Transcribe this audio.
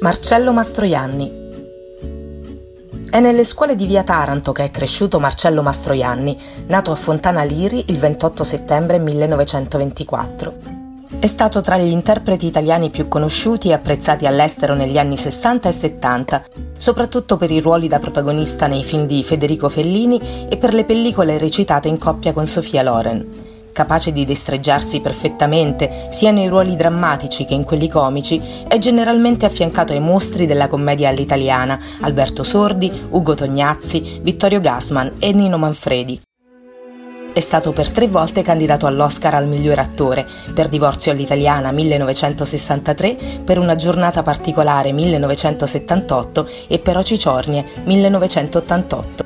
Marcello Mastroianni. È nelle scuole di via Taranto che è cresciuto Marcello Mastroianni, nato a Fontana Liri il 28 settembre 1924. È stato tra gli interpreti italiani più conosciuti e apprezzati all'estero negli anni 60 e 70, soprattutto per i ruoli da protagonista nei film di Federico Fellini e per le pellicole recitate in coppia con Sofia Loren capace di destreggiarsi perfettamente sia nei ruoli drammatici che in quelli comici, è generalmente affiancato ai mostri della commedia all'italiana Alberto Sordi, Ugo Tognazzi, Vittorio Gassman e Nino Manfredi. È stato per tre volte candidato all'Oscar al miglior attore, per Divorzio all'italiana 1963, per Una giornata particolare 1978 e per Ocicornie 1988.